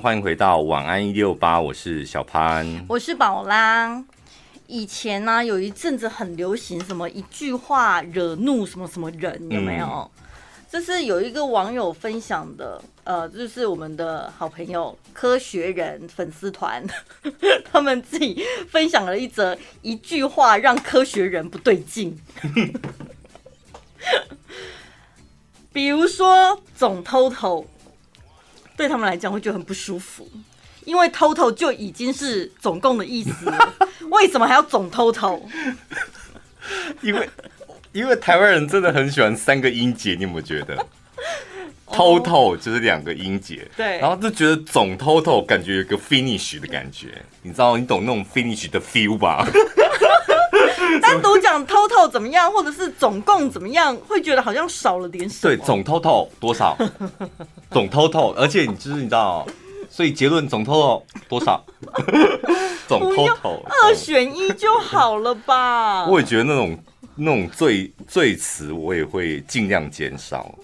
欢迎回到晚安一六八，我是小潘，我是宝拉。以前呢、啊，有一阵子很流行什么一句话惹怒什么什么人，有没有？这、嗯、是有一个网友分享的，呃，就是我们的好朋友科学人粉丝团，他们自己分享了一则一句话让科学人不对劲。比如说总偷偷。对他们来讲会觉得很不舒服，因为 total 就已经是总共的意思了，为什么还要总 total？因为因为台湾人真的很喜欢三个音节，你有没有觉得？total 就是两个音节，对，然后就觉得总 total 感觉有个 finish 的感觉，你知道你懂那种 finish 的 feel 吧？单独讲 total 怎么样，或者是总共怎么样，会觉得好像少了点什么。对，总 total 多少？总 total，而且你就是你知道，所以结论总 total 多少？总 total 二选一就好了吧？我也觉得那种那种最最词，我也会尽量减少。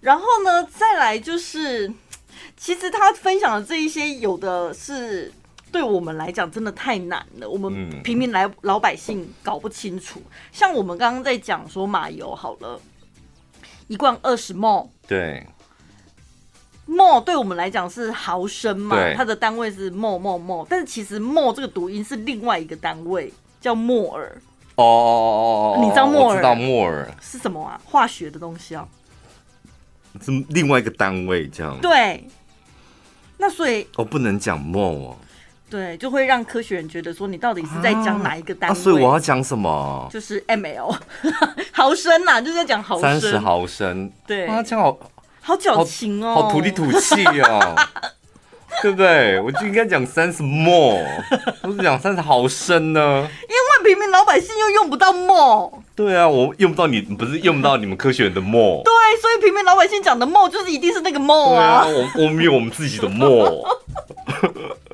然后呢，再来就是，其实他分享的这一些，有的是。对我们来讲真的太难了，我们平民来老百姓搞不清楚。像我们刚刚在讲说马油好了，一罐二十 ml，对，ml 对我们来讲是毫升嘛，它的单位是 ml ml ml，但是其实 ml 这个读音是另外一个单位，叫摩尔。哦哦哦，你知道摩尔？知道摩尔是什么啊？化学的东西啊，是另外一个单位这样。对，那所以我不能讲 ml 哦。对，就会让科学人觉得说，你到底是在讲哪一个单位？啊啊、所以我要讲什么？就是 ml 毫升呐、啊，就是在讲毫升。三十毫升。对。啊，这样好好矫情哦，好土里土气哦，对不对？我就应该讲三十 ml，不是讲三十毫升呢？因为平民老百姓又用不到 ml。对啊，我用不到你，不是用不到你们科学人的 ml。对，所以平民老百姓讲的 ml 就是一定是那个 ml 啊。啊我我们有我们自己的 ml。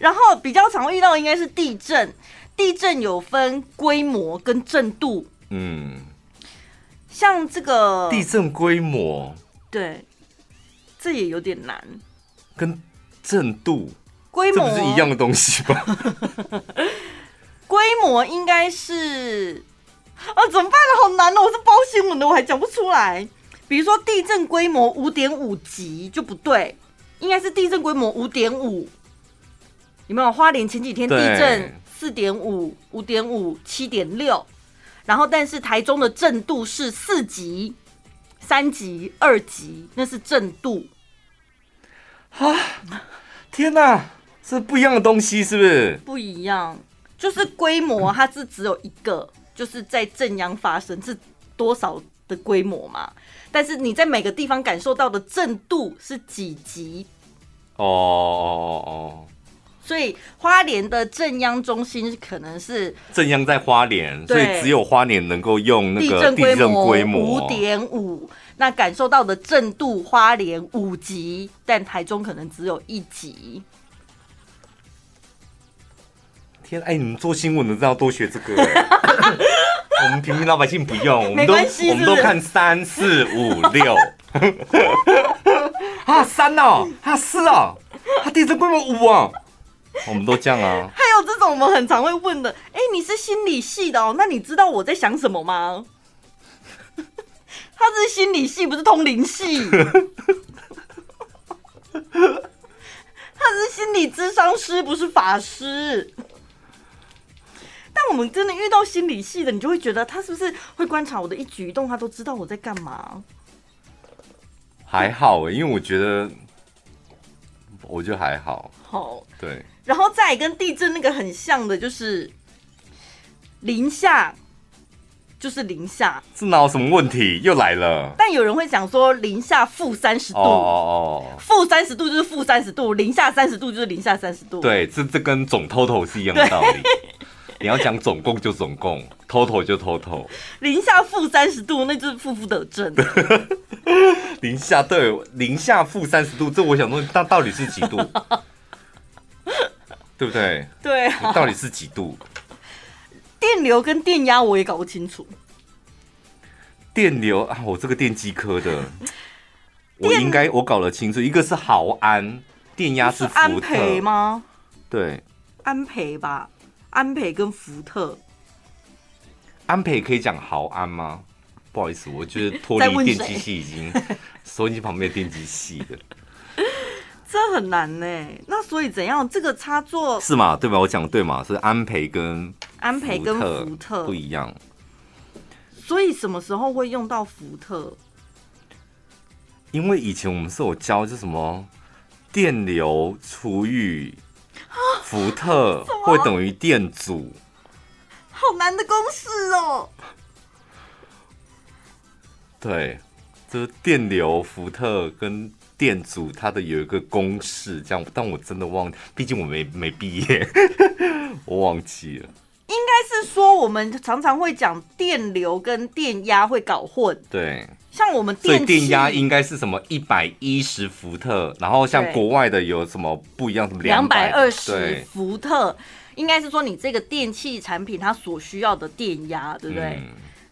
然后比较常会遇到的应该是地震，地震有分规模跟震度。嗯，像这个地震规模，对，这也有点难。跟震度规模是一样的东西吧？规模应该是啊，怎么办呢？好难哦！我是报新闻的，我还讲不出来。比如说地震规模五点五级就不对，应该是地震规模五点五。有没有花莲前几天地震四点五、五点五、七点六，然后但是台中的震度是四级、三级、二级，那是震度。啊！天哪，是不一样的东西，是不是？不一样，就是规模它是只有一个，就是在正央发生是多少的规模嘛？但是你在每个地方感受到的震度是几级？哦哦哦。所以花莲的震央中心可能是震央在花莲，所以只有花莲能够用那个地震规模五点五，那感受到的震度花莲五级，但台中可能只有一级。天，哎，你们做新闻的都要多学这个，我们平民老百姓不用，我们都我们都看三四五六。啊，三哦，啊四哦，啊地震规模五啊。我们都这样啊，还有这种我们很常会问的，哎、欸，你是心理系的哦，那你知道我在想什么吗？他是心理系，不是通灵系。他是心理咨商师，不是法师。但我们真的遇到心理系的，你就会觉得他是不是会观察我的一举一动，他都知道我在干嘛？还好哎，因为我觉得，我觉得还好。好，对。然后再跟地震那个很像的，就是零下，就是零下，是哪有什么问题？又来了。但有人会讲说零下负三十度，哦哦，负三十度就是负三十度，零下三十度就是零下三十度。对，这这跟总 total 是一样的道理。你要讲总共就总共，total 就 total。零下负三十度，那就是负负得正。零下对，零下负三十度，这我想说，那到底是几度？对不对？对啊，到底是几度？电流跟电压我也搞不清楚。电流啊，我这个电机科的。我应该我搞得清楚，一个是毫安，电压是安培吗？对，安培吧，安培跟福特。安培可以讲毫安吗？不好意思，我觉得脱离电机系已经 收音机旁边的电机系的，这很难呢。那所以怎样？这个插座是嘛？对吧？我讲的对吗？是安培跟安培跟福特不一样。所以什么时候会用到福特？因为以前我们是有教，就什么电流除以福特会等于电阻。好难的公式哦！对，就是电流、福特跟电阻，它的有一个公式，这样。但我真的忘，毕竟我没没毕业，我忘记了。应该是说，我们常常会讲电流跟电压会搞混。对，像我们电，所以电压应该是什么一百一十伏特，然后像国外的有什么不一样，什么两百二十伏特。应该是说你这个电器产品它所需要的电压，对不对？嗯、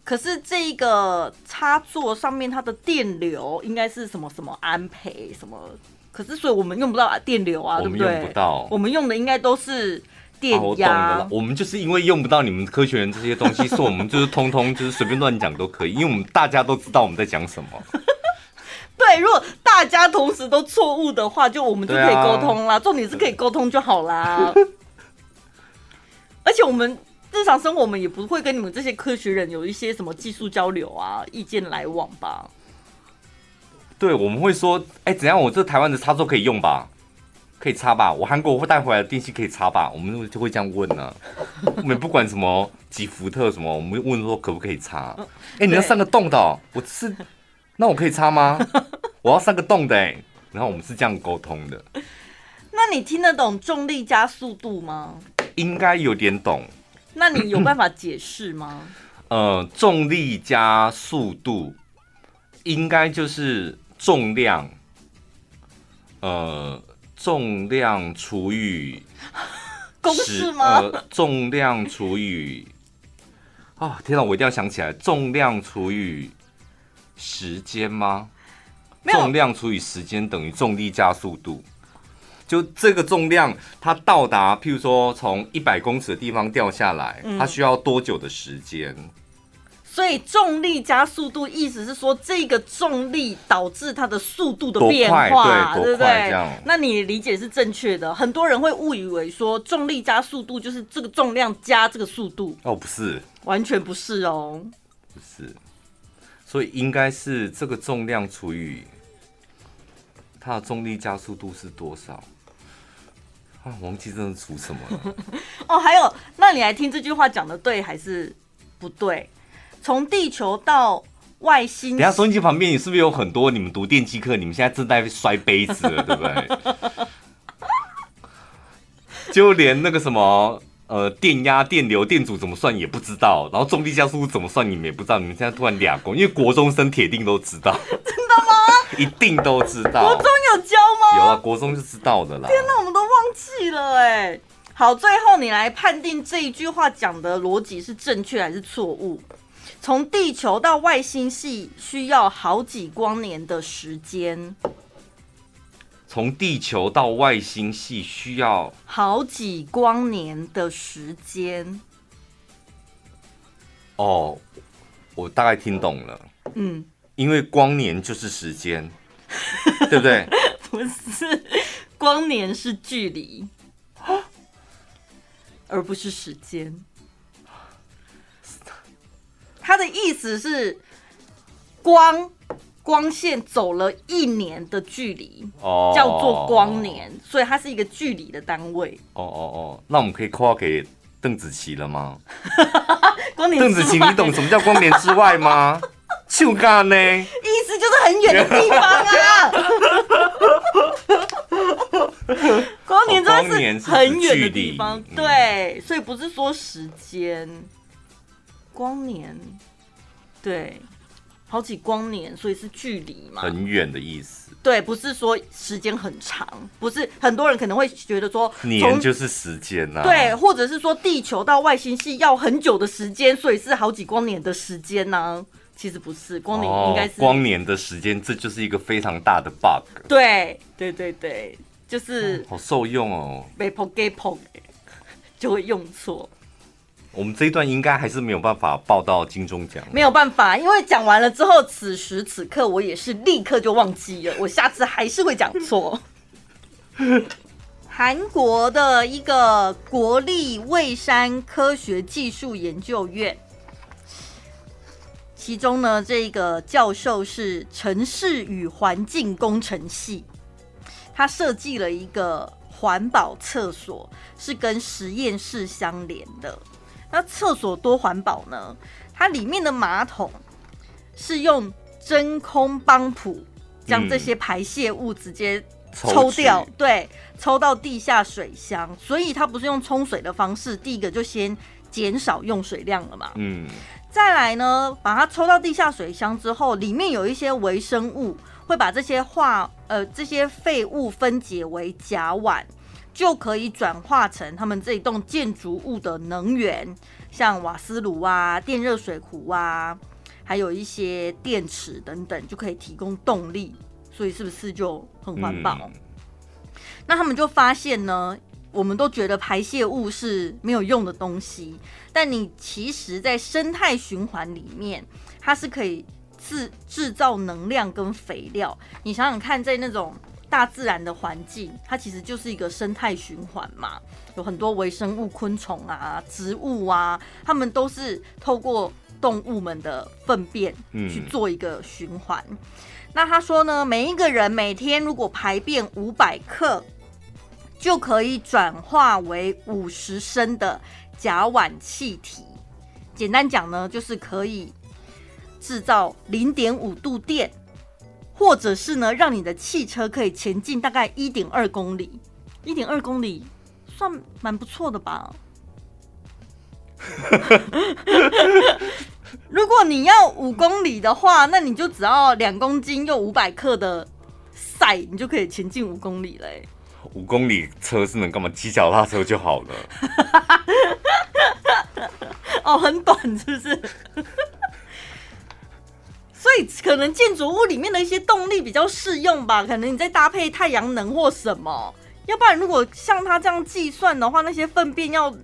可是这一个插座上面它的电流应该是什么什么安培什么？可是所以我们用不到电流啊，对不对？我们用不到，我们用的应该都是电压。啊、我，我们就是因为用不到你们科学人这些东西，所以我们就是通通就是随便乱讲都可以，因为我们大家都知道我们在讲什么。对，如果大家同时都错误的话，就我们就可以沟通啦。啊、重点是可以沟通就好啦。而且我们日常生活，我们也不会跟你们这些科学人有一些什么技术交流啊、意见来往吧？对，我们会说，哎，怎样？我这台湾的插座可以用吧？可以插吧？我韩国会带回来的电器可以插吧？我们就会这样问呢、啊。我们不管什么几伏特什么，我们问说可不可以插？哎，你要上个洞的、哦，我是那我可以插吗？我要上个洞的哎。然后我们是这样沟通的。那你听得懂重力加速度吗？应该有点懂，那你有办法解释吗？呃，重力加速度，应该就是重量，呃，重量除以 公式吗？呃，重量除以啊、哦，天哪，我一定要想起来，重量除以时间吗？重量除以时间等于重力加速度。就这个重量，它到达，譬如说从一百公尺的地方掉下来，它需要多久的时间？嗯，所以重力加速度，意思是说这个重力导致它的速度的变化，对，对不对？那你理解是正确的。很多人会误以为说重力加速度就是这个重量加这个速度，哦，不是，完全不是哦，不是。所以应该是这个重量除以它的重力加速度是多少？啊，忘记这是除什么了？哦，还有，那你来听这句话讲的对还是不对？从地球到外星，等下收音机旁边，你是不是有很多你们读电机课？你们现在正在摔杯子了，对不对？就连那个什么呃电压、电流、电阻怎么算也不知道，然后重力加速度怎么算你们也不知道。你们现在突然俩公，因为国中生铁定都知道。一定都知道，国中有教吗？有啊，国中就知道的啦。天哪，我们都忘记了哎。好，最后你来判定这一句话讲的逻辑是正确还是错误？从地球到外星系需要好几光年的时间。从地球到外星系需要好几光年的时间。哦，我大概听懂了。嗯。因为光年就是时间，对不对？不是，光年是距离，而不是时间。他的意思是，光光线走了一年的距离，哦，叫做光年，所以它是一个距离的单位。哦哦哦，那我们可以括号给邓紫棋了吗？光年，邓紫棋，你懂什么叫光年之外吗？就干呢，意思就是很远的地方啊。光年真的是很远的地方，对，所以不是说时间，光年，对，好几光年，所以是距离嘛，很远的意思。对，不是说时间很长，不是很多人可能会觉得说年就是时间呐，对，或者是说地球到外星系要很久的时间，所以是好几光年的时间呢。其实不是，光年应该是、哦、光年的时间，这就是一个非常大的 bug。对对对对，就是、嗯、好受用哦，被碰给碰 就会用错。我们这一段应该还是没有办法报到金钟奖，没有办法，因为讲完了之后，此时此刻我也是立刻就忘记了，我下次还是会讲错。韩国的一个国立蔚山科学技术研究院。其中呢，这个教授是城市与环境工程系，他设计了一个环保厕所，是跟实验室相连的。那厕所多环保呢？它里面的马桶是用真空帮浦将这些排泄物直接抽掉，嗯、对，抽到地下水箱，所以它不是用冲水的方式。第一个就先减少用水量了嘛，嗯。再来呢，把它抽到地下水箱之后，里面有一些微生物会把这些化呃这些废物分解为甲烷，就可以转化成他们这一栋建筑物的能源，像瓦斯炉啊、电热水壶啊，还有一些电池等等，就可以提供动力。所以是不是就很环保？嗯。那他们就发现呢。我们都觉得排泄物是没有用的东西，但你其实，在生态循环里面，它是可以制制造能量跟肥料。你想想看，在那种大自然的环境，它其实就是一个生态循环嘛，有很多微生物、昆虫啊、植物啊，它们都是透过动物们的粪便去做一个循环。嗯。那他说呢，每一个人每天如果排便五百克。就可以转化为五十升的甲烷气体。简单讲呢，就是可以制造零点五度电，或者是呢，让你的汽车可以前进大概一点二公里。一点二公里算蛮不错的吧？如果你要五公里的话，那你就只要两公斤又五百克的赛，你就可以前进五公里嘞。五公里车是能干嘛？骑脚踏车就好了。哦，很短，是不是？所以可能建筑物里面的一些动力比较适用吧。可能你再搭配太阳能或什么，要不然如果像他这样计算的话，那些粪便要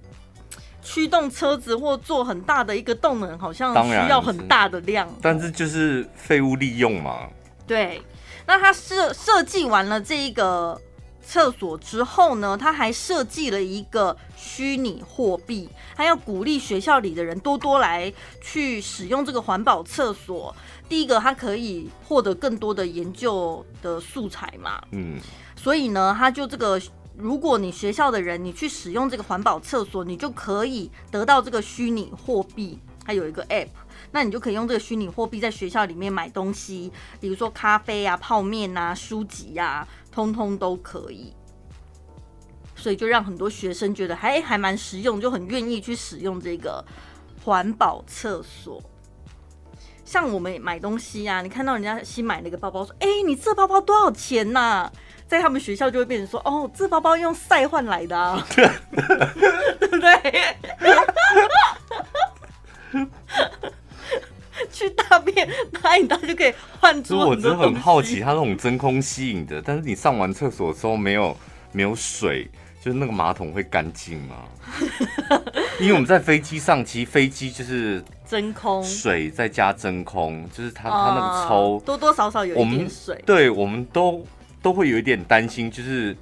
驱动车子或做很大的一个动能，好像需要很大的量。但是就是废物利用嘛。对，那他设设计完了这一个。厕所之后呢，他还设计了一个虚拟货币，他要鼓励学校里的人多多来去使用这个环保厕所。第一个，他可以获得更多的研究的素材嘛，嗯，所以呢，他就这个，如果你学校的人你去使用这个环保厕所，你就可以得到这个虚拟货币，它有一个 App。那你就可以用这个虚拟货币在学校里面买东西，比如说咖啡啊、泡面啊、书籍呀，通通都可以。所以就让很多学生觉得还还蛮实用，就很愿意去使用这个环保厕所。像我们买东西啊，你看到人家新买了一个包包，说：“哎，你这包包多少钱呐？”在他们学校就会变成说：“哦，这包包用赛换来的啊，对 不对？” 去大便大一大就可以换出。我真的很好奇，它那种真空吸引的，但是你上完厕所的时候没有没有水，就是那个马桶会干净吗？因为我们在飞机上，其实飞机就是真空水再加真空，就是它它那个抽多多少少有一点水。对，我们都都会有一点担心，就是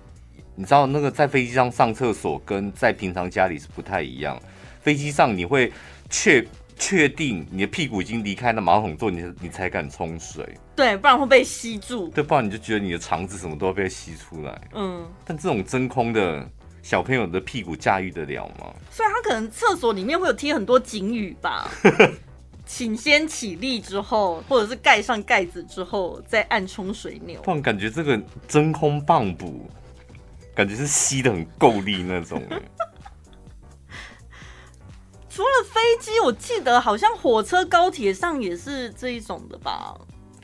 你知道那个在飞机上上厕所跟在平常家里是不太一样。飞机上你会确。确定你的屁股已经离开那马桶座，你你才敢冲水。对，不然会被吸住。对，不然你就觉得你的肠子什么都会被吸出来。嗯。但这种真空的小朋友的屁股驾驭得了吗？所以他可能厕所里面会有贴很多警语吧？请先起立之后，或者是盖上盖子之后再按冲水钮。突然感觉这个真空棒补，感觉是吸的很够力那种。除了飞机，我记得好像火车、高铁上也是这一种的吧？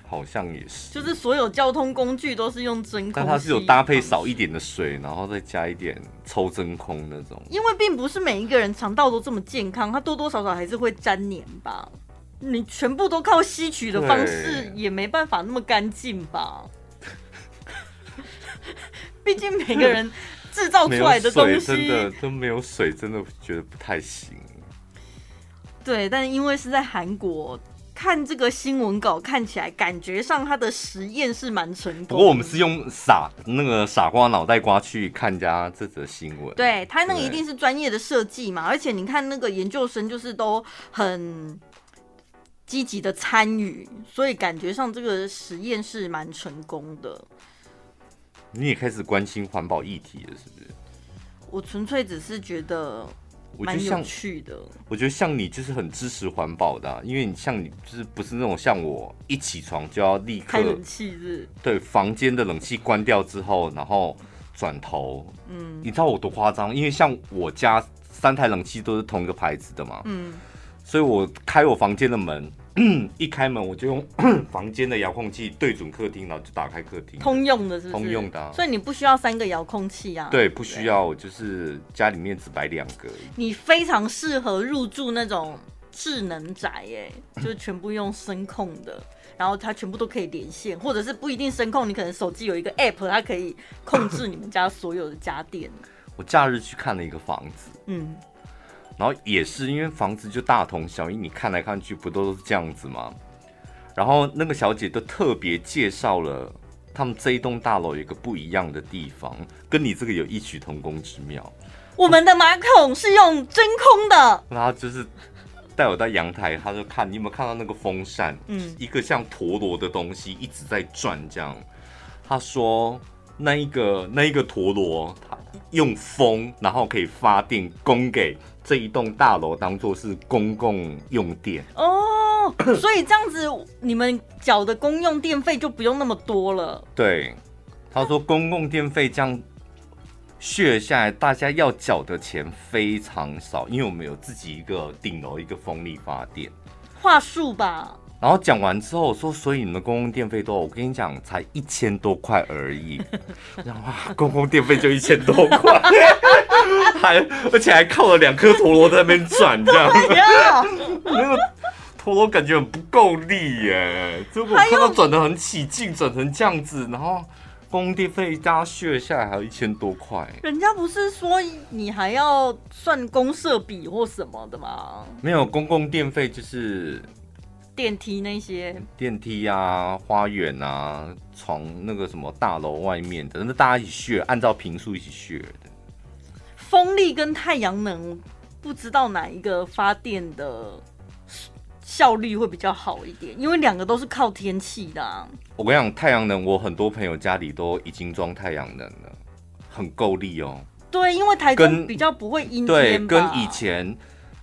好像也是，就是所有交通工具都是用真空，但它是有搭配少一点的水，然后再加一点抽真空那种。因为并不是每一个人肠道都这么健康，它多多少少还是会粘黏吧？你全部都靠吸取的方式，也没办法那么干净吧？毕竟每个人制造出来的东西真的都没有水，真的觉得不太行。对，但因为是在韩国。看这个新闻稿，看起来感觉上他的实验是蛮成功。不过我们是用傻那个傻瓜脑袋瓜去看家这则新闻。对，他那个一定是专业的设计嘛，而且你看那个研究生就是都很积极的参与，所以感觉上这个实验是蛮成功的。你也开始关心环保议题了，是不是？我纯粹只是觉得。我觉得像，我觉得像你就是很支持环保的，啊，因为你像你就是不是那种像我一起床就要立刻开冷气是？对，房间的冷气关掉之后，然后转头，嗯，你知道我多夸张？因为像我家三台冷气都是同一个牌子的嘛，嗯，所以我开我房间的门。一开门我就用 房间的遥控器对准客厅，然后就打开客厅。通用的是不是？通用的啊。所以你不需要三个遥控器啊？对，不需要，就是家里面只摆两个。你非常适合入住那种智能宅，哎，就是 全部用声控的，然后它全部都可以连线，或者是不一定声控，你可能手机有一个 app，它可以控制你们家所有的家电。我假日去看了一个房子，嗯。然后也是因为房子就大同小异，你看来看去不都是这样子吗？然后那个小姐都特别介绍了他们这一栋大楼有一个不一样的地方，跟你这个有异曲同工之妙。我们的马桶是用真空的。然后就是带我到阳台，他就看你有没有看到那个风扇，嗯，一个像陀螺的东西一直在转，这样。他说那一个那一个陀螺，它用风，然后可以发电供给。这一栋大楼当做是公共用电哦，所以这样子你们缴的公用电费就不用那么多了。对，他说公共电费这样削下来，大家要缴的钱非常少，因为我们有自己一个顶楼一个风力发电。话术吧。然后讲完之后，我说：“所以你们的公共电费多？我跟你讲，才一千多块而已。然后公共电费就一千多块，还而且还靠了两颗陀螺在那边转，这样。那个陀螺感觉很不够力耶。结果看到转的很起劲，转成这样子，然后公共电费加血下来还有一千多块。人家不是说你还要算公社比或什么的吗？没有，公共电费就是。”电梯那些电梯啊，花园啊，从那个什么大楼外面的，那大家一起 share，按照平数一起 share 的。风力跟太阳能，不知道哪一个发电的效率会比较好一点，因为两个都是靠天气的啊。我跟你讲，太阳能，我很多朋友家里都已经装太阳能了，很够力哦。对，因为台中比较不会阴天。对，跟以前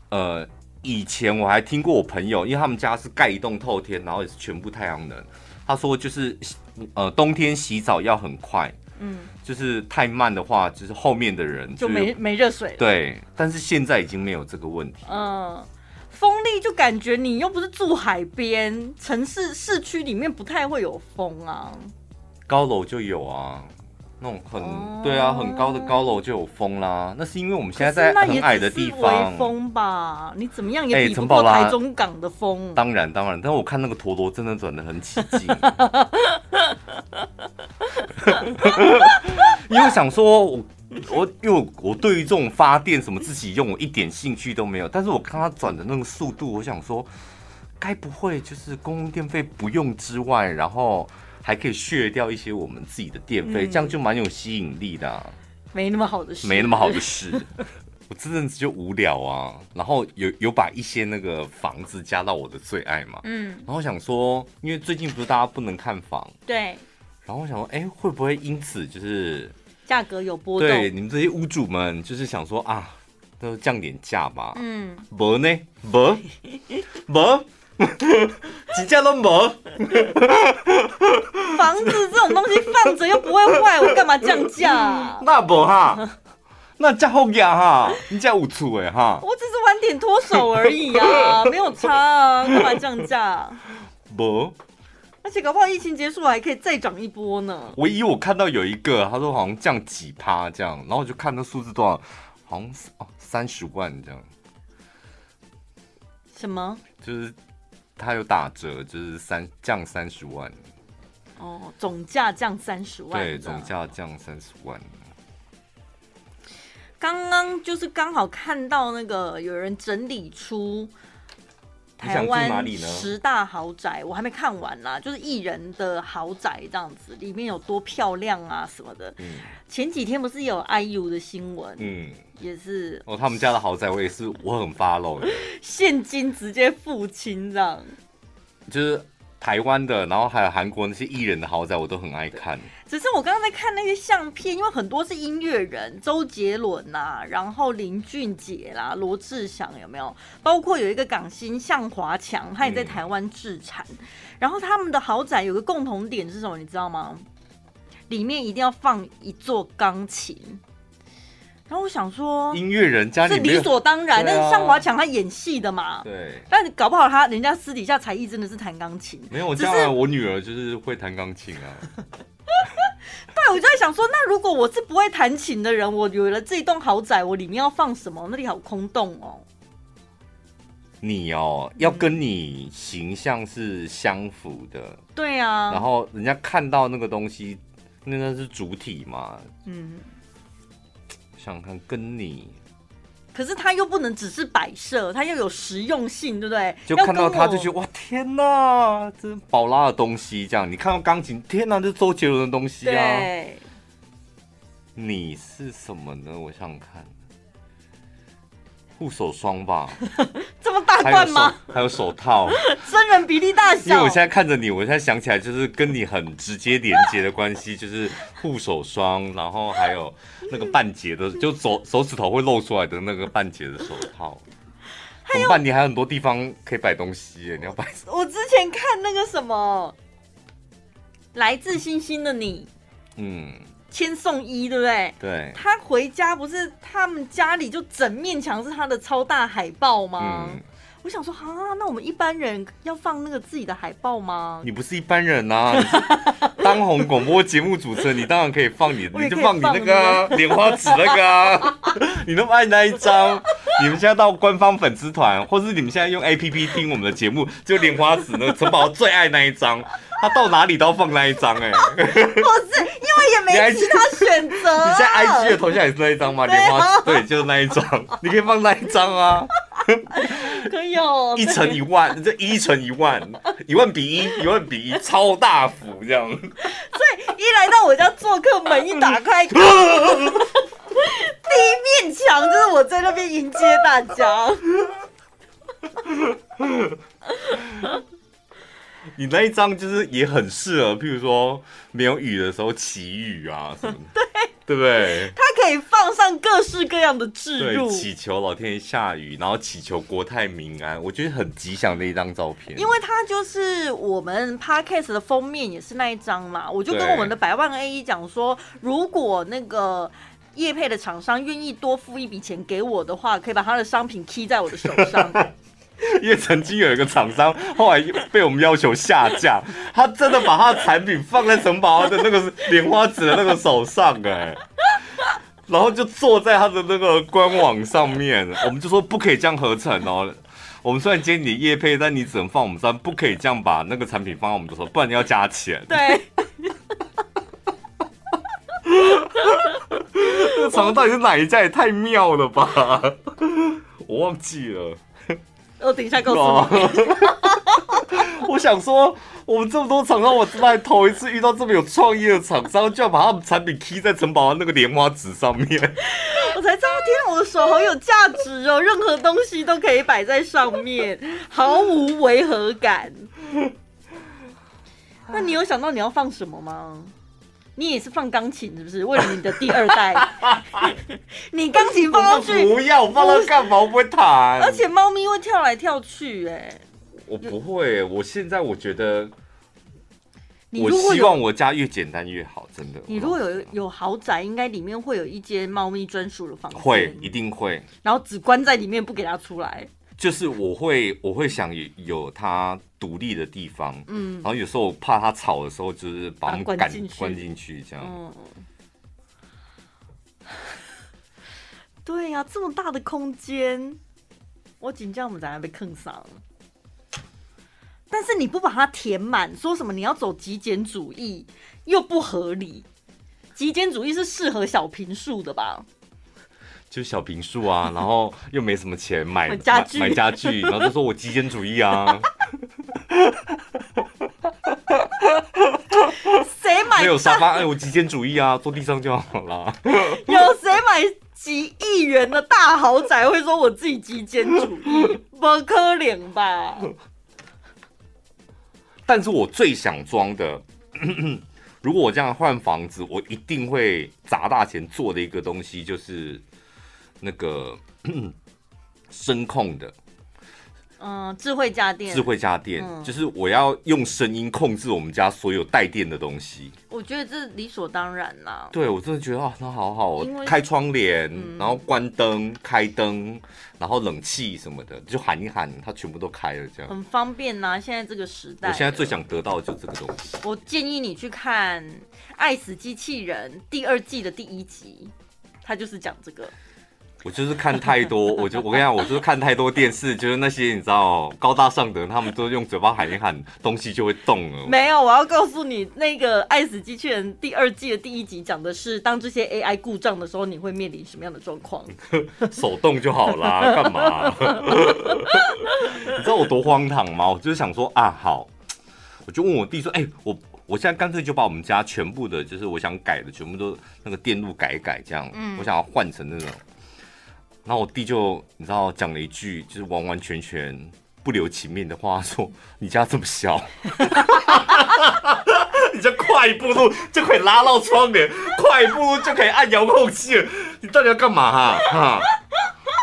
呃。以前我还听过我朋友，因为他们家是盖一栋透天，然后也是全部太阳能。他说就是，呃，冬天洗澡要很快，嗯，就是太慢的话，就是后面的人就，就没没热水。对，但是现在已经没有这个问题。嗯，风力就感觉你又不是住海边，城市市区里面不太会有风啊。高楼就有啊。那种很、哦、对啊，很高的高楼就有风啦。那是因为我们现在在很矮的地方。微风吧，你怎么样也比不过台中港的风。欸、当然当然，但是我看那个陀螺真的转的很起劲。因为想说我我因为我，我对于这种发电什么自己用，我一点兴趣都没有。但是我看它转的那个速度，我想说，该不会就是公共电费不用之外，然后。还可以削掉一些我们自己的电费，嗯、这样就蛮有吸引力的、啊。没那么好的事，没那么好的事。我这阵子就无聊啊，然后有有把一些那个房子加到我的最爱嘛。嗯。然后想说，因为最近不是大家不能看房，对。然后我想说，哎、欸，会不会因此就是价格有波动？对，你们这些屋主们就是想说啊，都降点价吧。嗯。不呢？没？没？几家都没，房子这种东西放着又不会坏，我干嘛降价、啊？那不哈，那价好呀哈，你家有厝哎哈。我只是晚点脱手而已啊，没有差啊，干嘛降价？不，而且搞不好疫情结束还可以再涨一波呢。唯一我看到有一个，他说好像降几趴这样，然后我就看那数字多少，好像哦三十万这样。什么？就是。它有打折，就是三降三十万。哦，总价降三十万。对，总价降三十万。刚刚就是刚好看到那个有人整理出台湾十大豪宅，我还没看完啦，就是艺人的豪宅这样子，里面有多漂亮啊什么的。嗯，前几天不是有 IU 的新闻，嗯，也是哦，他们家的豪宅我也是我很 follow 的，现金直接付清这样，就是。台湾的，然后还有韩国那些艺人的豪宅，我都很爱看。只是我刚刚在看那些相片，因为很多是音乐人，周杰伦呐、啊，然后林俊杰啦，罗志祥有没有？包括有一个港星向华强，他也在台湾置产。然后他们的豪宅有个共同点是什么？你知道吗？里面一定要放一座钢琴。然后我想说，音乐人家里是理所当然，但是向华强他演戏的嘛，对。但你搞不好他人家私底下才艺真的是弹钢琴。没有，我将来我女儿就是会弹钢琴啊。对，我就在想说，那如果我是不会弹琴的人，我有了这栋豪宅，我里面要放什么？那里好空洞哦。你哦，要跟你形象是相符的。嗯、对啊。然后人家看到那个东西，那那是主体嘛。嗯。想看跟你，可是它又不能只是摆设，它要有实用性，对不对？就看到它就觉得哇，天哪，这是宝拉的东西，这样你看到钢琴，天哪，这是周杰伦的东西啊！你是什么呢？我想想看。护手霜吧，这么大罐吗？还有，还有手套，真人比例大小。因为我现在看着你，我现在想起来就是跟你很直接连接的关系，就是护手霜，然后还有那个半截的，就手手指头会露出来的那个半截的手套。怎么办？你还有很多地方可以摆东西耶，你要摆什么？我之前看那个什么，来自星星的你，嗯。千颂伊，对不对？对。他回家不是他们家里就整面墙是他的超大海报吗？嗯、我想说啊，那我们一般人要放那个自己的海报吗？你不是一般人呐、啊，当红广播节目主持人，你当然可以放你，你就放你那个莲花指那个啊，你那么爱那一张。你们现在到官方粉丝团，或是你们现在用 APP 听我们的节目，就莲花子那个城堡最爱那一张。他到哪里都要放那一张哎、欸，不是，因为也没其他选择、啊。你现在 IG 的头像也是那一张吗？莲花对，就是那一张，你可以放那一张啊。可以哦，一乘一万，这一乘一万，一万比一，一万比一，超大幅这样。所以一来到我家做客，门一打开，第一面墙就是我在那边迎接大家。你那一张就是也很适合，譬如说没有雨的时候祈雨啊什么的，对对不对？它可以放上各式各样的置入，祈求老天爷下雨，然后祈求国泰民安，我觉得很吉祥的一张照片。因为它就是我们 Podcast 的封面也是那一张嘛，我就跟我们的百万 A 讲说，如果那个业配的厂商愿意多付一笔钱给我的话，可以把他的商品 key 在我的手上。因为曾经有一个厂商，后来被我们要求下架，他真的把他的产品放在城堡的那个莲花指的那个手上，哎，然后就坐在他的那个官网上面，我们就说不可以这样合成哦。我们虽然接你的业配，但你只能放我们上，不可以这样把那个产品放在我们的时候，不然你要加钱。对，这个厂商到底是哪一家？也太妙了吧！我忘记了。我等一下告诉你。我想说，我们这么多厂商，我真的头一次遇到这么有创意的厂商，就要把他们产品贴在城堡的那个莲花纸上面。我才知道，天啊，我的手好有价值哦！任何东西都可以摆在上面，毫无违和感。那你有想到你要放什么吗？你也是放钢琴是不是？为了你的第二代，你钢琴放上去，不要，放它干嘛？我不会弹。而且猫咪会跳来跳去，哎，我不会。我现在我觉得，我希望我家越简单越好，真的。你如果有有豪宅，应该里面会有一间猫咪专属的房间，会，一定会。然后只关在里面，不给它出来。就是我会，我会想有它独立的地方，嗯，然后有时候我怕它吵的时候，就是把它们赶关进去，这样。嗯，对呀、啊，这么大的空间，我紧张我们在那被坑上了。但是你不把它填满，说什么你要走极简主义又不合理。极简主义是适合小平数的吧？就是小平数啊，然后又没什么钱买买家具，买家具，然后就说我极简主义啊。谁买？没有沙发，哎，我极简主义啊，坐地上就好了。有谁买几亿元的大豪宅会说我自己极简主义？不可能吧？但是我最想装的。如果我这样换房子，我一定会砸大钱做的一个东西，就是那个 声控的。嗯，智慧家电，智慧家电，嗯、就是我要用声音控制我们家所有带电的东西。我觉得这理所当然啦。对，我真的觉得啊，那好好，开窗帘，嗯、然后关灯、开灯，然后冷气什么的，就喊一喊，它全部都开了，这样很方便呐。现在这个时代，我现在最想得到的就是这个东西。我建议你去看《爱死机器人》第二季的第一集，它就是讲这个。我就是看太多，我就我跟你讲，我就是看太多电视，就是那些你知道高大上的人，他们都用嘴巴喊一喊，东西就会动了。没有，我要告诉你，那个《爱死机器人》第二季的第一集讲的是，当这些 AI 故障的时候，你会面临什么样的状况？手动就好啦，干嘛？你知道我多荒唐吗？我就是想说啊，好，我就问我弟说，哎、欸，我我现在干脆就把我们家全部的，就是我想改的，全部都那个电路改一改，这样，嗯、我想要换成那种。然后我弟就你知道讲了一句就是完完全全不留情面的话，说：“你家这么小，你这快一步路就可以拉到窗帘，快一步路就可以按遥控器了，你到底要干嘛哈？哈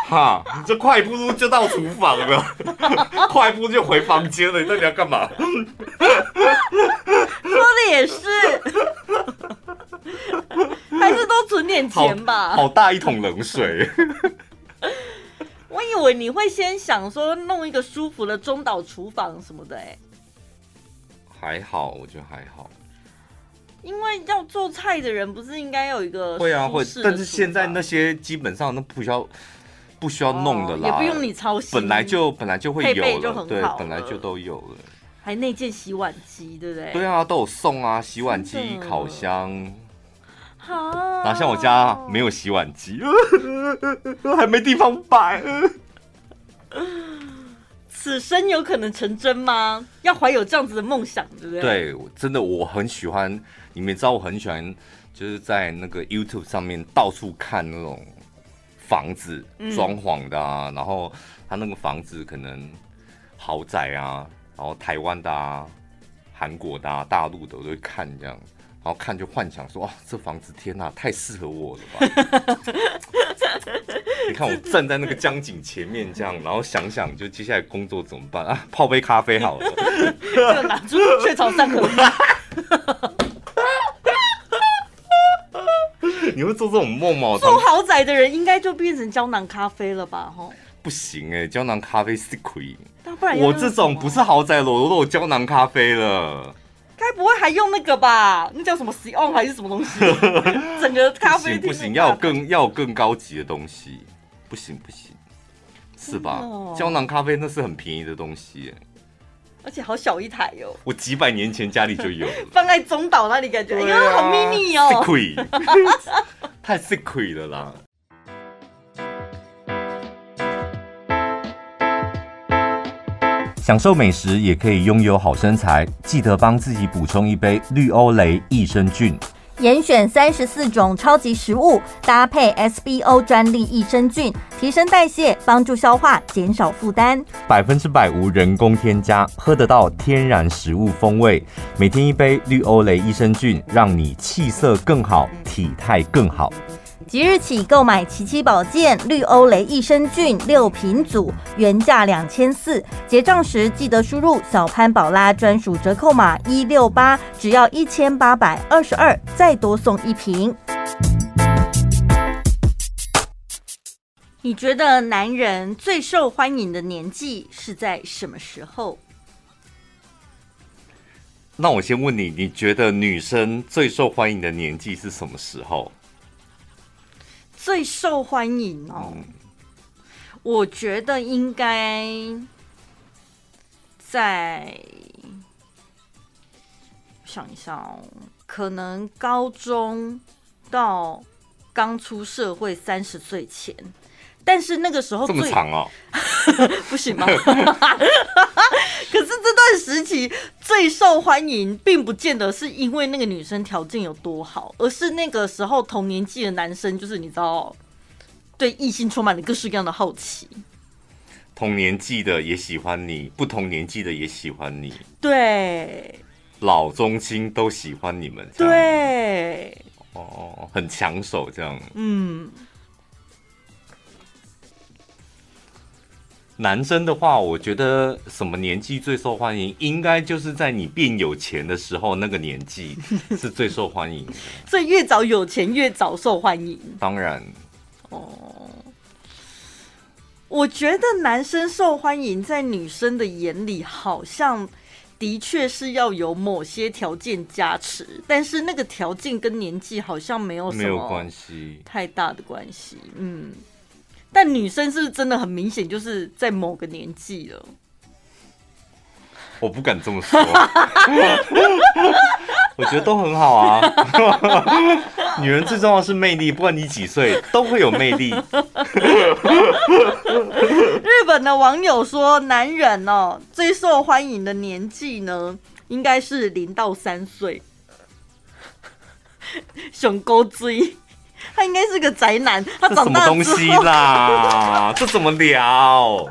哈，你这快一步路就到厨房了，快一步就回房间了，你到底要干嘛？”说的也是，还是多存点钱吧。好，好大一桶冷水。我以为你会先想说弄一个舒服的中岛厨房什么的，哎，还好，我觉得还好。因为要做菜的人不是应该有一个会啊会，但是现在那些基本上都不需要不需要弄的啦，也不用你操心，本来就本来就会有了，就很好，对，本来就都有了。还那件洗碗机，对不对？对啊，都有送啊，洗碗机、烤箱。好，然后像我家没有洗碗机，还没地方摆。此生有可能成真吗？要怀有这样子的梦想，对不对？对，真的我很喜欢。你们知道我很喜欢，就是在那个 YouTube 上面到处看那种房子装潢的啊，嗯、然后他那个房子可能豪宅啊，然后台湾的啊、韩国的啊、大陆的我都会看这样。然后看就幻想说哇，这房子天哪，太适合我了吧！你看我站在那个江景前面这样，然后想想就接下来工作怎么办啊？泡杯咖啡好了，就拿出雀巢三合一。你会做这种梦吗？住豪宅的人应该就变成胶囊咖啡了吧？吼，不行哎、欸，胶囊咖啡是亏。我这种不是豪宅的，我都有胶囊咖啡了。该不会还用那个吧？那叫什么 Cion 还是什么东西？整个咖啡不行，不行，要有更要有更高级的东西，不行不行，是吧？胶囊咖啡那是很便宜的东西，而且好小一台哟。我几百年前家里就有，放在中岛那里，感觉哎呦好 mini 哦，太 secret 了啦。享受美食也可以拥有好身材，记得帮自己补充一杯绿欧蕾益生菌。严选三十四种超级食物，搭配 SBO 专利益生菌，提升代谢，帮助消化，减少负担。百分之百无人工添加，喝得到天然食物风味。每天一杯绿欧蕾益生菌，让你气色更好，体态更好。即日起购买奇奇保健绿欧蕾益生菌六瓶组，原价两千四，结账时记得输入小潘宝拉专属折扣码一六八，只要一千八百二十二，再多送一瓶。你觉得男人最受欢迎的年纪是在什么时候？那我先问你，你觉得女生最受欢迎的年纪是什么时候？最受欢迎哦，嗯、我觉得应该在想一下哦，可能高中到刚出社会三十岁前。但是那个时候这么长哦，不行吗？可是这段时期最受欢迎，并不见得是因为那个女生条件有多好，而是那个时候同年纪的男生，就是你知道，对异性充满了各式各样的好奇。同年纪的也喜欢你，不同年纪的也喜欢你，对，老中青都喜欢你们，对，哦，很抢手这样，嗯。男生的话，我觉得什么年纪最受欢迎？应该就是在你变有钱的时候，那个年纪是最受欢迎的。所以越早有钱，越早受欢迎。当然。哦，我觉得男生受欢迎，在女生的眼里，好像的确是要有某些条件加持，但是那个条件跟年纪好像没有什么关系，太大的关系。嗯。但女生是真的很明显，就是在某个年纪了？我不敢这么说，我觉得都很好啊。女人最重要的是魅力，不管你几岁，都会有魅力。日本的网友说，男人哦最受欢迎的年纪呢，应该是零到三岁。熊沟追。他应该是个宅男，他长大什么东西啦？这怎么聊？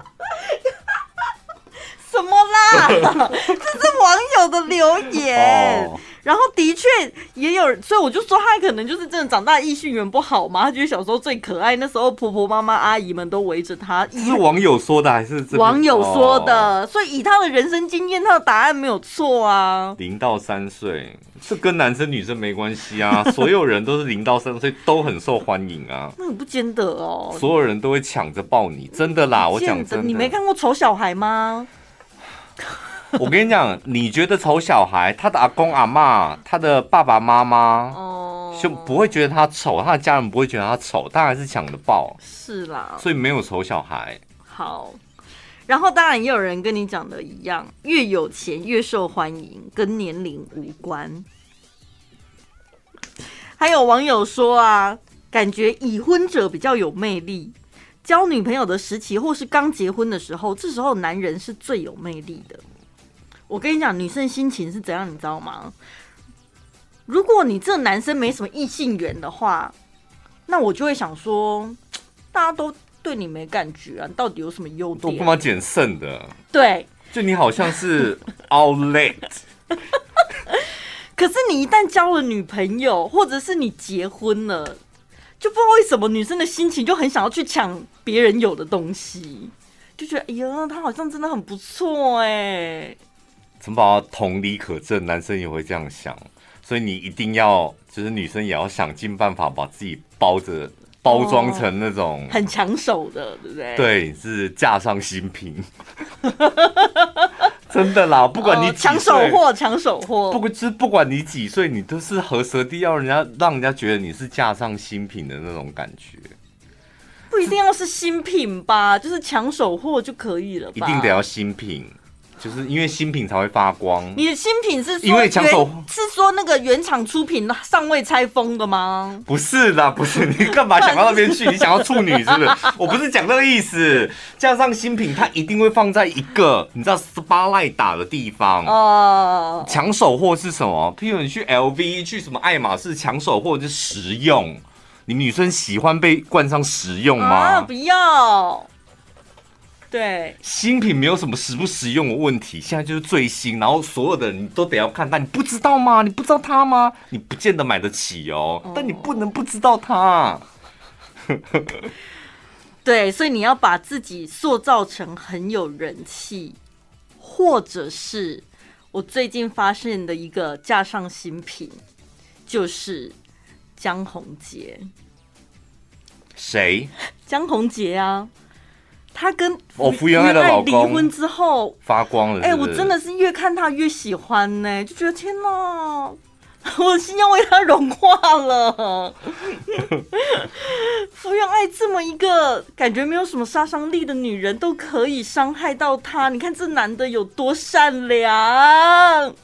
什么啦？这是网友的留言。Oh. 然后的确也有，所以我就说他可能就是真的长大异性缘不好嘛。他觉得小时候最可爱，那时候婆婆妈妈阿姨们都围着他。是网友说的还是网友说的？所以以他的人生经验，他的答案没有错啊。零到三岁，这跟男生女生没关系啊。所有人都是零到三岁都很受欢迎啊。那你不见得哦。所有人都会抢着抱你，真的啦。我讲真的，你没看过丑小孩吗？我跟你讲，你觉得丑小孩，他的阿公阿妈，他的爸爸妈妈，哦，就不会觉得他丑，他的家人不会觉得他丑，他还是抢着抱。是啦，所以没有丑小孩。好，然后当然也有人跟你讲的一样，越有钱越受欢迎，跟年龄无关。还有网友说啊，感觉已婚者比较有魅力，交女朋友的时期或是刚结婚的时候，这时候男人是最有魅力的。我跟你讲，女生心情是怎样，你知道吗？如果你这男生没什么异性缘的话，那我就会想说，大家都对你没感觉啊，你到底有什么优点？我干嘛捡剩的？对，就你好像是 outlet。可是你一旦交了女朋友，或者是你结婚了，就不知道为什么女生的心情就很想要去抢别人有的东西，就觉得哎呀，他好像真的很不错哎。城堡同理可证，男生也会这样想，所以你一定要，就是女生也要想尽办法把自己包着，包装成那种、哦、很抢手的，对不对？对，是架上新品，真的啦，不管你抢手货，抢手货，不管是不管你几岁，你都是合舌地要人家让人家觉得你是架上新品的那种感觉，不一定要是新品吧，就是抢手货就可以了吧，一定得要新品。就是因为新品才会发光。你的新品是因为抢手是说那个原厂出品尚未拆封的吗？不是的，不是。你干嘛想到那边去？你想要处女是不是？我不是讲这个意思。加上新品，它一定会放在一个你知道 spotlight 打的地方。哦。抢手货是什么？譬如你去 LV 去什么爱马仕，抢手货就是实用。你们女生喜欢被冠上实用吗？啊，不要。对，新品没有什么实不实用的问题，现在就是最新，然后所有的人你都得要看，但你不知道吗？你不知道它吗？你不见得买得起哦，哦但你不能不知道它。对，所以你要把自己塑造成很有人气，或者是我最近发现的一个架上新品，就是江宏杰。谁？江宏杰啊。他跟我福原爱的老公离婚之后发光了，哎，我真的是越看他越喜欢呢，就觉得天哪，我的心要为他融化了。福原爱这么一个感觉没有什么杀伤力的女人，都可以伤害到她。你看这男的有多善良。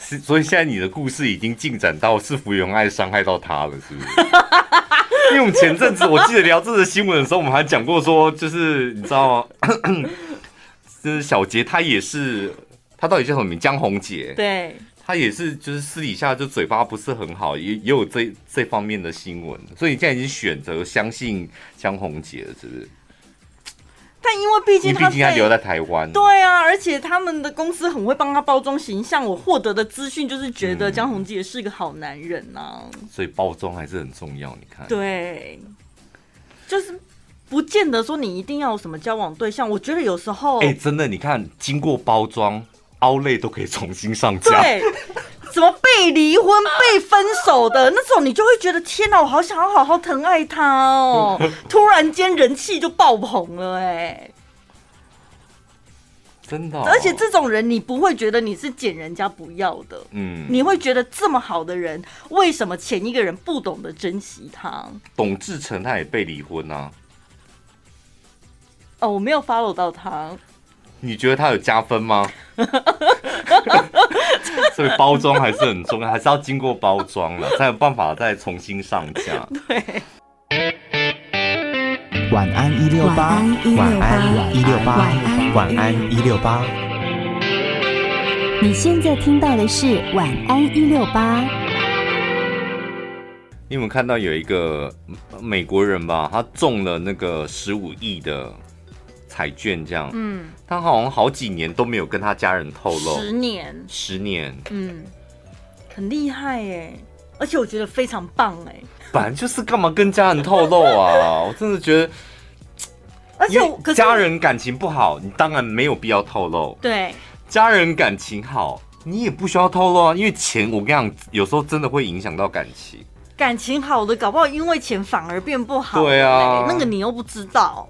是，所以现在你的故事已经进展到是福原爱伤害到他了，是不是？因为我们前阵子我记得聊这个新闻的时候，我们还讲过说，就是你知道吗？就是小杰他也是，他到底叫什么名？江宏杰。对。他也是，就是私底下就嘴巴不是很好，也也有这这方面的新闻，所以你现在已经选择相信江宏杰了，是不是？但因为毕竟他毕竟他留在台湾，对啊，而且他们的公司很会帮他包装形象。我获得的资讯就是觉得江宏杰是个好男人呐、啊嗯，所以包装还是很重要。你看，对，就是不见得说你一定要有什么交往对象。我觉得有时候，哎、欸，真的，你看经过包装。凹类都可以重新上架，对，什么被离婚、被分手的那种，你就会觉得天哪，我好想要好好疼爱他哦！突然间人气就爆棚了，哎，真的。而且这种人，你不会觉得你是捡人家不要的，嗯，你会觉得这么好的人，为什么前一个人不懂得珍惜他？董志成他也被离婚啊？哦，我没有 follow 到他。你觉得它有加分吗？所以包装还是很重要，还是要经过包装了，才有办法再重新上架。对。晚安一六八，晚安一六八，晚安一六八。你现在听到的是晚安一六八。你有没有看到有一个美国人吧？他中了那个十五亿的。彩券这样，嗯，他好像好几年都没有跟他家人透露，十年，十年，嗯，很厉害哎，而且我觉得非常棒哎，本来就是干嘛跟家人透露啊？我真的觉得，而且家人感情不好，你当然没有必要透露。对，家人感情好，你也不需要透露啊，因为钱，我跟你讲，有时候真的会影响到感情。感情好的，搞不好因为钱反而变不好。对啊，那个你又不知道。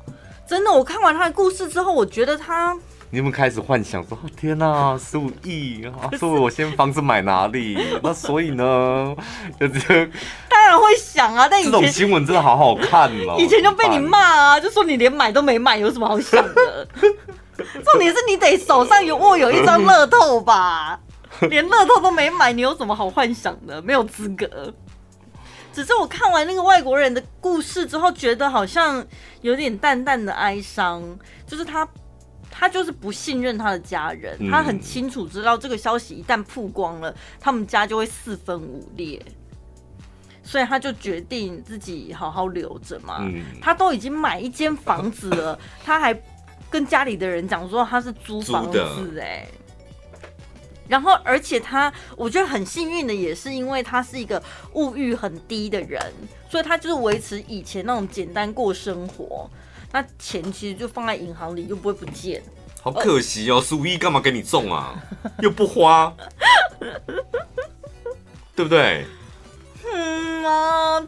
真的，我看完他的故事之后，我觉得他，你有没有开始幻想说，天哪，十五亿啊！说我先房子买哪里？那所以呢，就这个，当然会想啊。但这种新闻真的好好看哦。以前就被你骂啊，就说你连买都没买，有什么好想的？重点是你得手上有握有一张乐透吧？连乐透都没买，你有什么好幻想的？没有资格。只是我看完那个外国人的故事之后，觉得好像有点淡淡的哀伤。就是他，他就是不信任他的家人，嗯、他很清楚知道这个消息一旦曝光了，他们家就会四分五裂，所以他就决定自己好好留着嘛。嗯、他都已经买一间房子了，他还跟家里的人讲说他是租房子，哎。然后，而且他，我觉得很幸运的，也是因为他是一个物欲很低的人，所以他就是维持以前那种简单过生活。那钱其实就放在银行里，又不会不见。好可惜哦，十五亿干嘛给你中啊？又不花，对不对？嗯啊，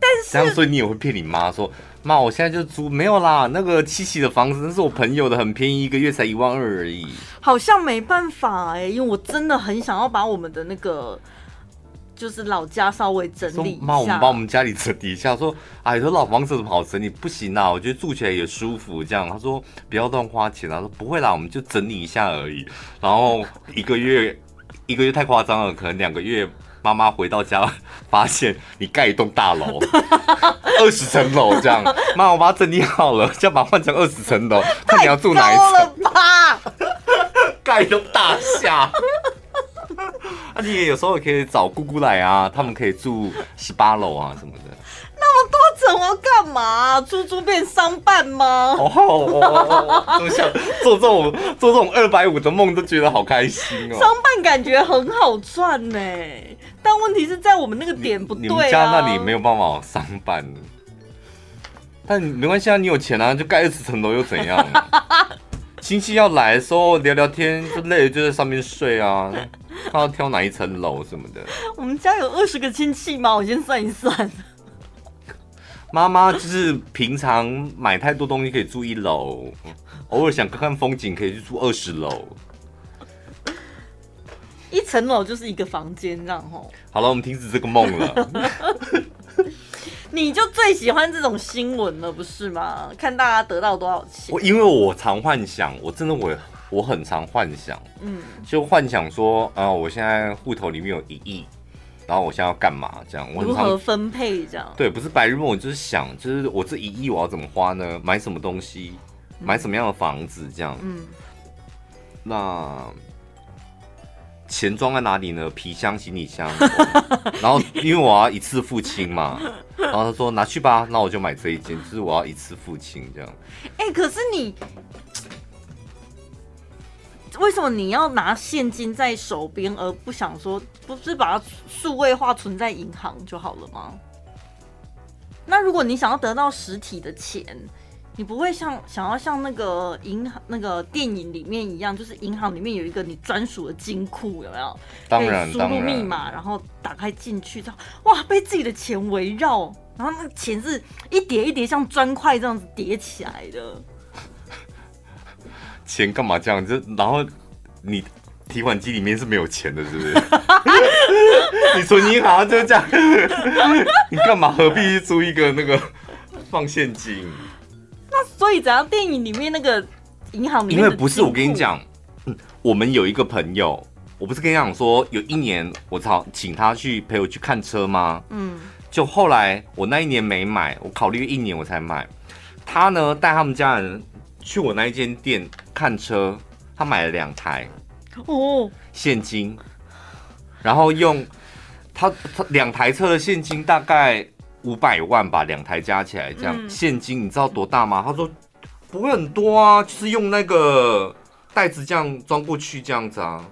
但是这样，所以你也会骗你妈说。妈，我现在就租没有啦。那个七喜的房子那是我朋友的，很便宜，一个月才一万二而已。好像没办法哎、欸，因为我真的很想要把我们的那个就是老家稍微整理一下。妈，我们把我们家里整理一下。说，哎，说老房子怎么好整理？不行啊，我觉得住起来也舒服。这样，他说不要乱花钱。他说不会啦，我们就整理一下而已。然后一个月，一个月太夸张了，可能两个月。妈妈回到家，发现你盖一栋大楼，二十层楼这样。妈，我把它整理好了，现在把它换成二十层楼，看你要住哪一层。了吧？盖一栋大厦。啊，你也有时候可以找姑姑来啊，他们可以住十八楼啊什么的。那么多层，我要干嘛？猪猪变商办吗？哦哦哦哦！就想做这种做这种二百五的梦，都觉得好开心哦。商办感觉很好赚呢。但问题是在我们那个点不对啊！你们家那里没有办法商办，但没关系啊，你有钱啊，就盖二十层楼又怎样？亲戚要来的时候聊聊天，就累了就在上面睡啊，看要挑哪一层楼什么的。我们家有二十个亲戚吗？我先算一算。妈妈就是平常买太多东西可以住一楼，偶尔想看看风景可以去住二十楼。一层楼就是一个房间，这样吼。好了，我们停止这个梦了。你就最喜欢这种新闻了，不是吗？看大家得到多少钱。我因为我常幻想，我真的我我很常幻想，嗯，就幻想说，啊、呃，我现在户头里面有一亿，然后我现在要干嘛？这样，我如何分配？这样，对，不是白日梦，我就是想，就是我这一亿我要怎么花呢？买什么东西？买什么样的房子？这样，嗯，那。钱装在哪里呢？皮箱、行李箱。然后因为我要一次付清嘛，然后他说拿去吧，那我就买这一件，就是我要一次付清这样。哎、欸，可是你为什么你要拿现金在手边，而不想说不是把它数位化存在银行就好了吗？那如果你想要得到实体的钱？你不会像想要像那个银行那个电影里面一样，就是银行里面有一个你专属的金库，有没有？当然，输入密码，然后打开进去，这样哇，被自己的钱围绕，然后那个钱是一叠一叠像砖块这样子叠起来的。钱干嘛这样？子然后你提款机里面是没有钱的，是不是？你存银行就这样，你干嘛何必去租一个那个放现金？那所以，怎样？电影里面那个银行里面，因为不是我跟你讲，嗯，我们有一个朋友，我不是跟你讲说，有一年我操，请他去陪我去看车吗？嗯，就后来我那一年没买，我考虑一年我才买。他呢带他们家人去我那一间店看车，他买了两台哦，现金，然后用他他两台车的现金大概。五百万吧，两台加起来这样，嗯、现金你知道多大吗？他说不会很多啊，就是用那个袋子这样装过去这样子啊，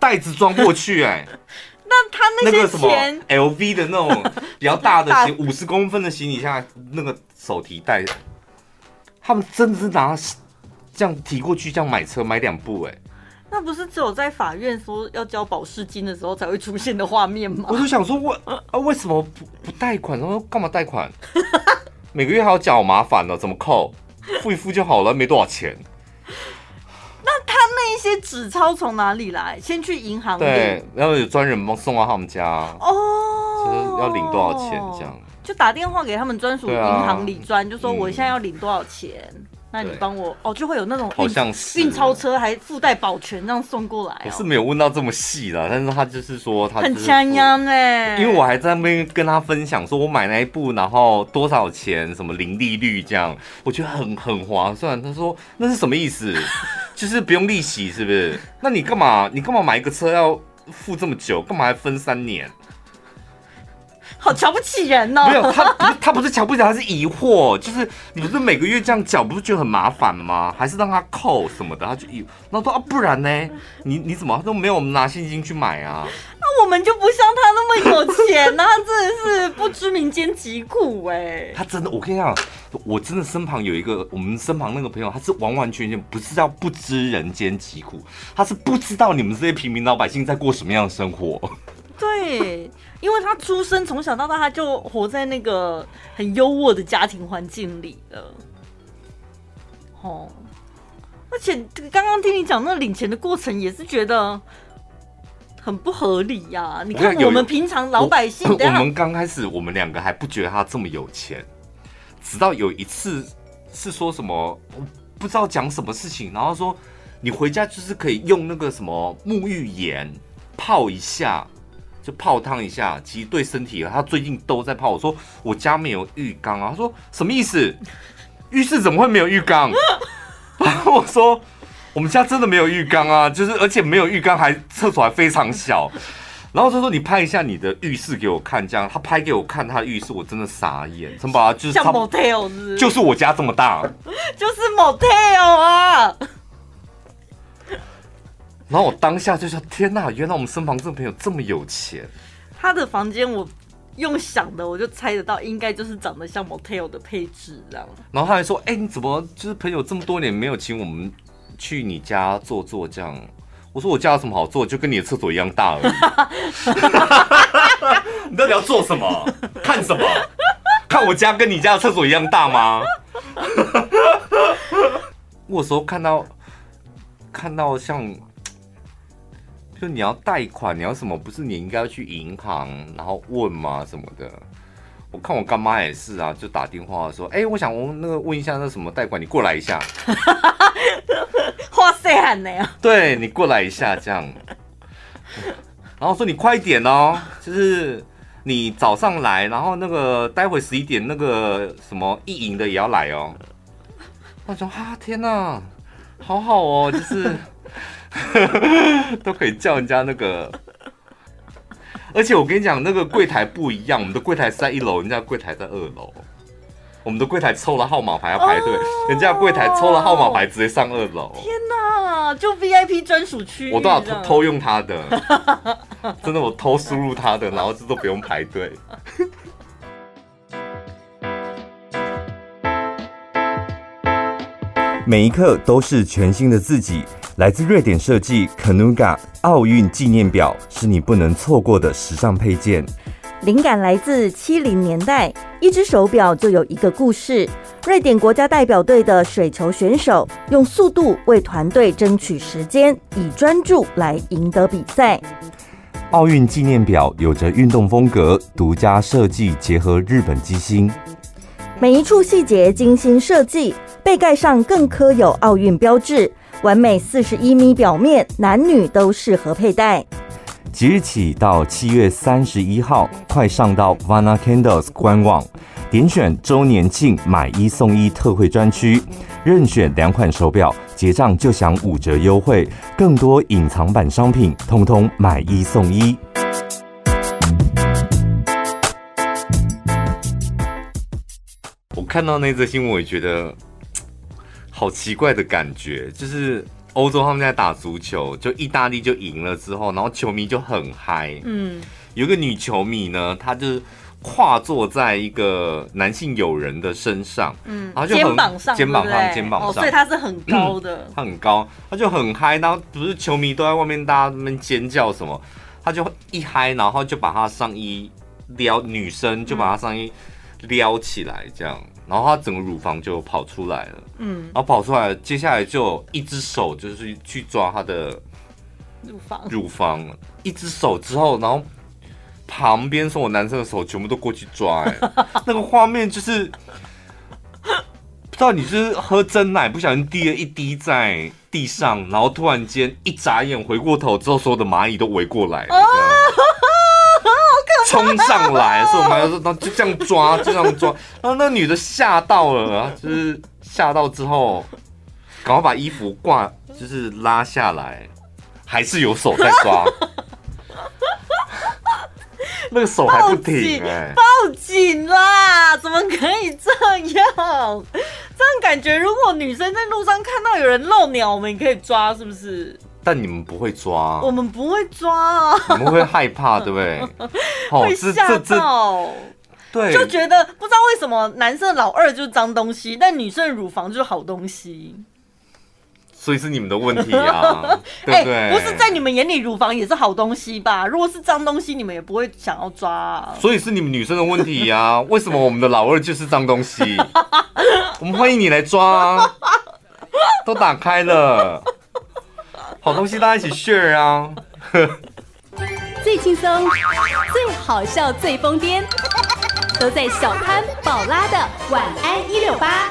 袋子装过去哎、欸。那他那些钱那个什么 LV 的那种比较大的行 五十公分的行李箱，那个手提袋，他们真的是拿这样提过去，这样买车买两部哎、欸。那不是只有在法院说要交保释金的时候才会出现的画面吗？我就想说，为啊为什么不不贷款？然后干嘛贷款？每个月还要缴，麻烦了，怎么扣？付一付就好了，没多少钱。那他那一些纸钞从哪里来？先去银行，对，然后有专人帮送到他们家哦，就是要领多少钱这样？就打电话给他们专属银行理专，啊、就说我现在要领多少钱。嗯那你帮我哦，就会有那种好像是运钞车还附带保全这样送过来，哦。我是没有问到这么细的，但是他就是说他是很强央哎，因为我还在那边跟他分享说，我买那一部然后多少钱，什么零利率这样，我觉得很很划算。他说那是什么意思？就是不用利息是不是？那你干嘛你干嘛买一个车要付这么久？干嘛还分三年？好瞧不起人哦！没有，他不是他不是瞧不起，他是疑惑。就是你不是每个月这样缴，不是觉得很麻烦吗？还是让他扣什么的？他就疑，然后说啊，不然呢？你你怎么都没有拿现金去买啊？那我们就不像他那么有钱呐、啊，他真的是不知民间疾苦哎。他真的，我跟你讲，我真的身旁有一个，我们身旁那个朋友，他是完完全全不是叫不知人间疾苦，他是不知道你们这些平民老百姓在过什么样的生活。对。因为他出生从小到大，他就活在那个很优渥的家庭环境里了，哦，而且刚刚听你讲那领钱的过程，也是觉得很不合理呀、啊。你看我们平常老百姓，我，我们刚开始我们两个还不觉得他这么有钱，直到有一次是说什么，我不知道讲什么事情，然后说你回家就是可以用那个什么沐浴盐泡一下。就泡汤一下，其实对身体。他最近都在泡。我说我家没有浴缸啊。他说什么意思？浴室怎么会没有浴缸？然后我说我们家真的没有浴缸啊，就是而且没有浴缸，还厕所还非常小。然后他说你拍一下你的浴室给我看，这样他拍给我看他的浴室，我真的傻眼。陈宝就是像 motel 是是就是我家这么大，就是 motel 啊。然后我当下就说：“天哪，原来我们身旁这个朋友这么有钱。”他的房间我用想的，我就猜得到，应该就是长得像 motel 的配置这样。然后他还说：“哎，你怎么就是朋友这么多年没有请我们去你家坐坐这样？”我说：“我家有什么好坐？就跟你的厕所一样大而已。”你到底要做什么？看什么？看我家跟你家的厕所一样大吗？我有时候看到看到像。就你要贷款，你要什么？不是你应该要去银行，然后问吗？什么的？我看我干妈也是啊，就打电话说，哎、欸，我想我那个问一下那什么贷款，你过来一下。哇塞，很累啊！对，你过来一下这样，然后说你快点哦，就是你早上来，然后那个待会十一点那个什么意淫的也要来哦。我说啊，天哪，好好哦，就是 都可以叫人家那个。而且我跟你讲，那个柜台不一样，我们的柜台是在一楼，人家柜台在二楼。我们的柜台抽了号码牌要排队，哦、人家柜台抽了号码牌直接上二楼。天哪，就 VIP 专属区，我都要偷偷用他的，真的我偷输入他的，然后这都不用排队。每一刻都是全新的自己。来自瑞典设计 Kanuga 奥运纪念表是你不能错过的时尚配件。灵感来自七零年代，一只手表就有一个故事。瑞典国家代表队的水球选手用速度为团队争取时间，以专注来赢得比赛。奥运纪念表有着运动风格，独家设计结合日本机芯，每一处细节精心设计，背盖上更刻有奥运标志。完美四十一米表面，男女都适合佩戴。即日起到七月三十一号，快上到 Vana Candles 官网，点选周年庆买一送一特惠专区，任选两款手表，结账就享五折优惠，更多隐藏版商品，通通买一送一。我看到那则新闻，我也觉得。好奇怪的感觉，就是欧洲他们在打足球，就意大利就赢了之后，然后球迷就很嗨。嗯，有个女球迷呢，她就是跨坐在一个男性友人的身上，嗯，然后就很肩膀上，肩膀上，肩膀上，所以她是很高的，她、嗯、很高，她就很嗨。然后不是球迷都在外面，大家那边尖叫什么，她就一嗨，然后就把她上衣撩，女生就把她上衣撩起来，这样。然后他整个乳房就跑出来了，嗯，然后跑出来，接下来就一只手就是去抓他的乳房，乳房，一只手之后，然后旁边所有男生的手全部都过去抓，哎，那个画面就是不知道你是喝真奶不小心滴了一滴在地上，然后突然间一眨眼回过头之后，所有的蚂蚁都围过来了。冲上来，所以我们还说，那就这样抓，就这样抓。然后那女的吓到了，就是吓到之后，赶快把衣服挂，就是拉下来，还是有手在抓。那个手还不停哎、欸，报警啦！怎么可以这样？这样感觉，如果女生在路上看到有人露鸟，我们也可以抓，是不是？但你们不会抓，我们不会抓啊！你们会害怕，对不对？会吓到，对，就觉得不知道为什么男生老二就是脏东西，但女生乳房就是好东西，所以是你们的问题啊！对不对？欸，不是在你们眼里乳房也是好东西吧？如果是脏东西，你们也不会想要抓啊。所以是你们女生的问题呀！为什么我们的老二就是脏东西？我们欢迎你来抓啊，都打开了。好东西，大家一起 share 啊！最轻松、最好笑、最疯癫，都在小潘宝拉的晚安一六八。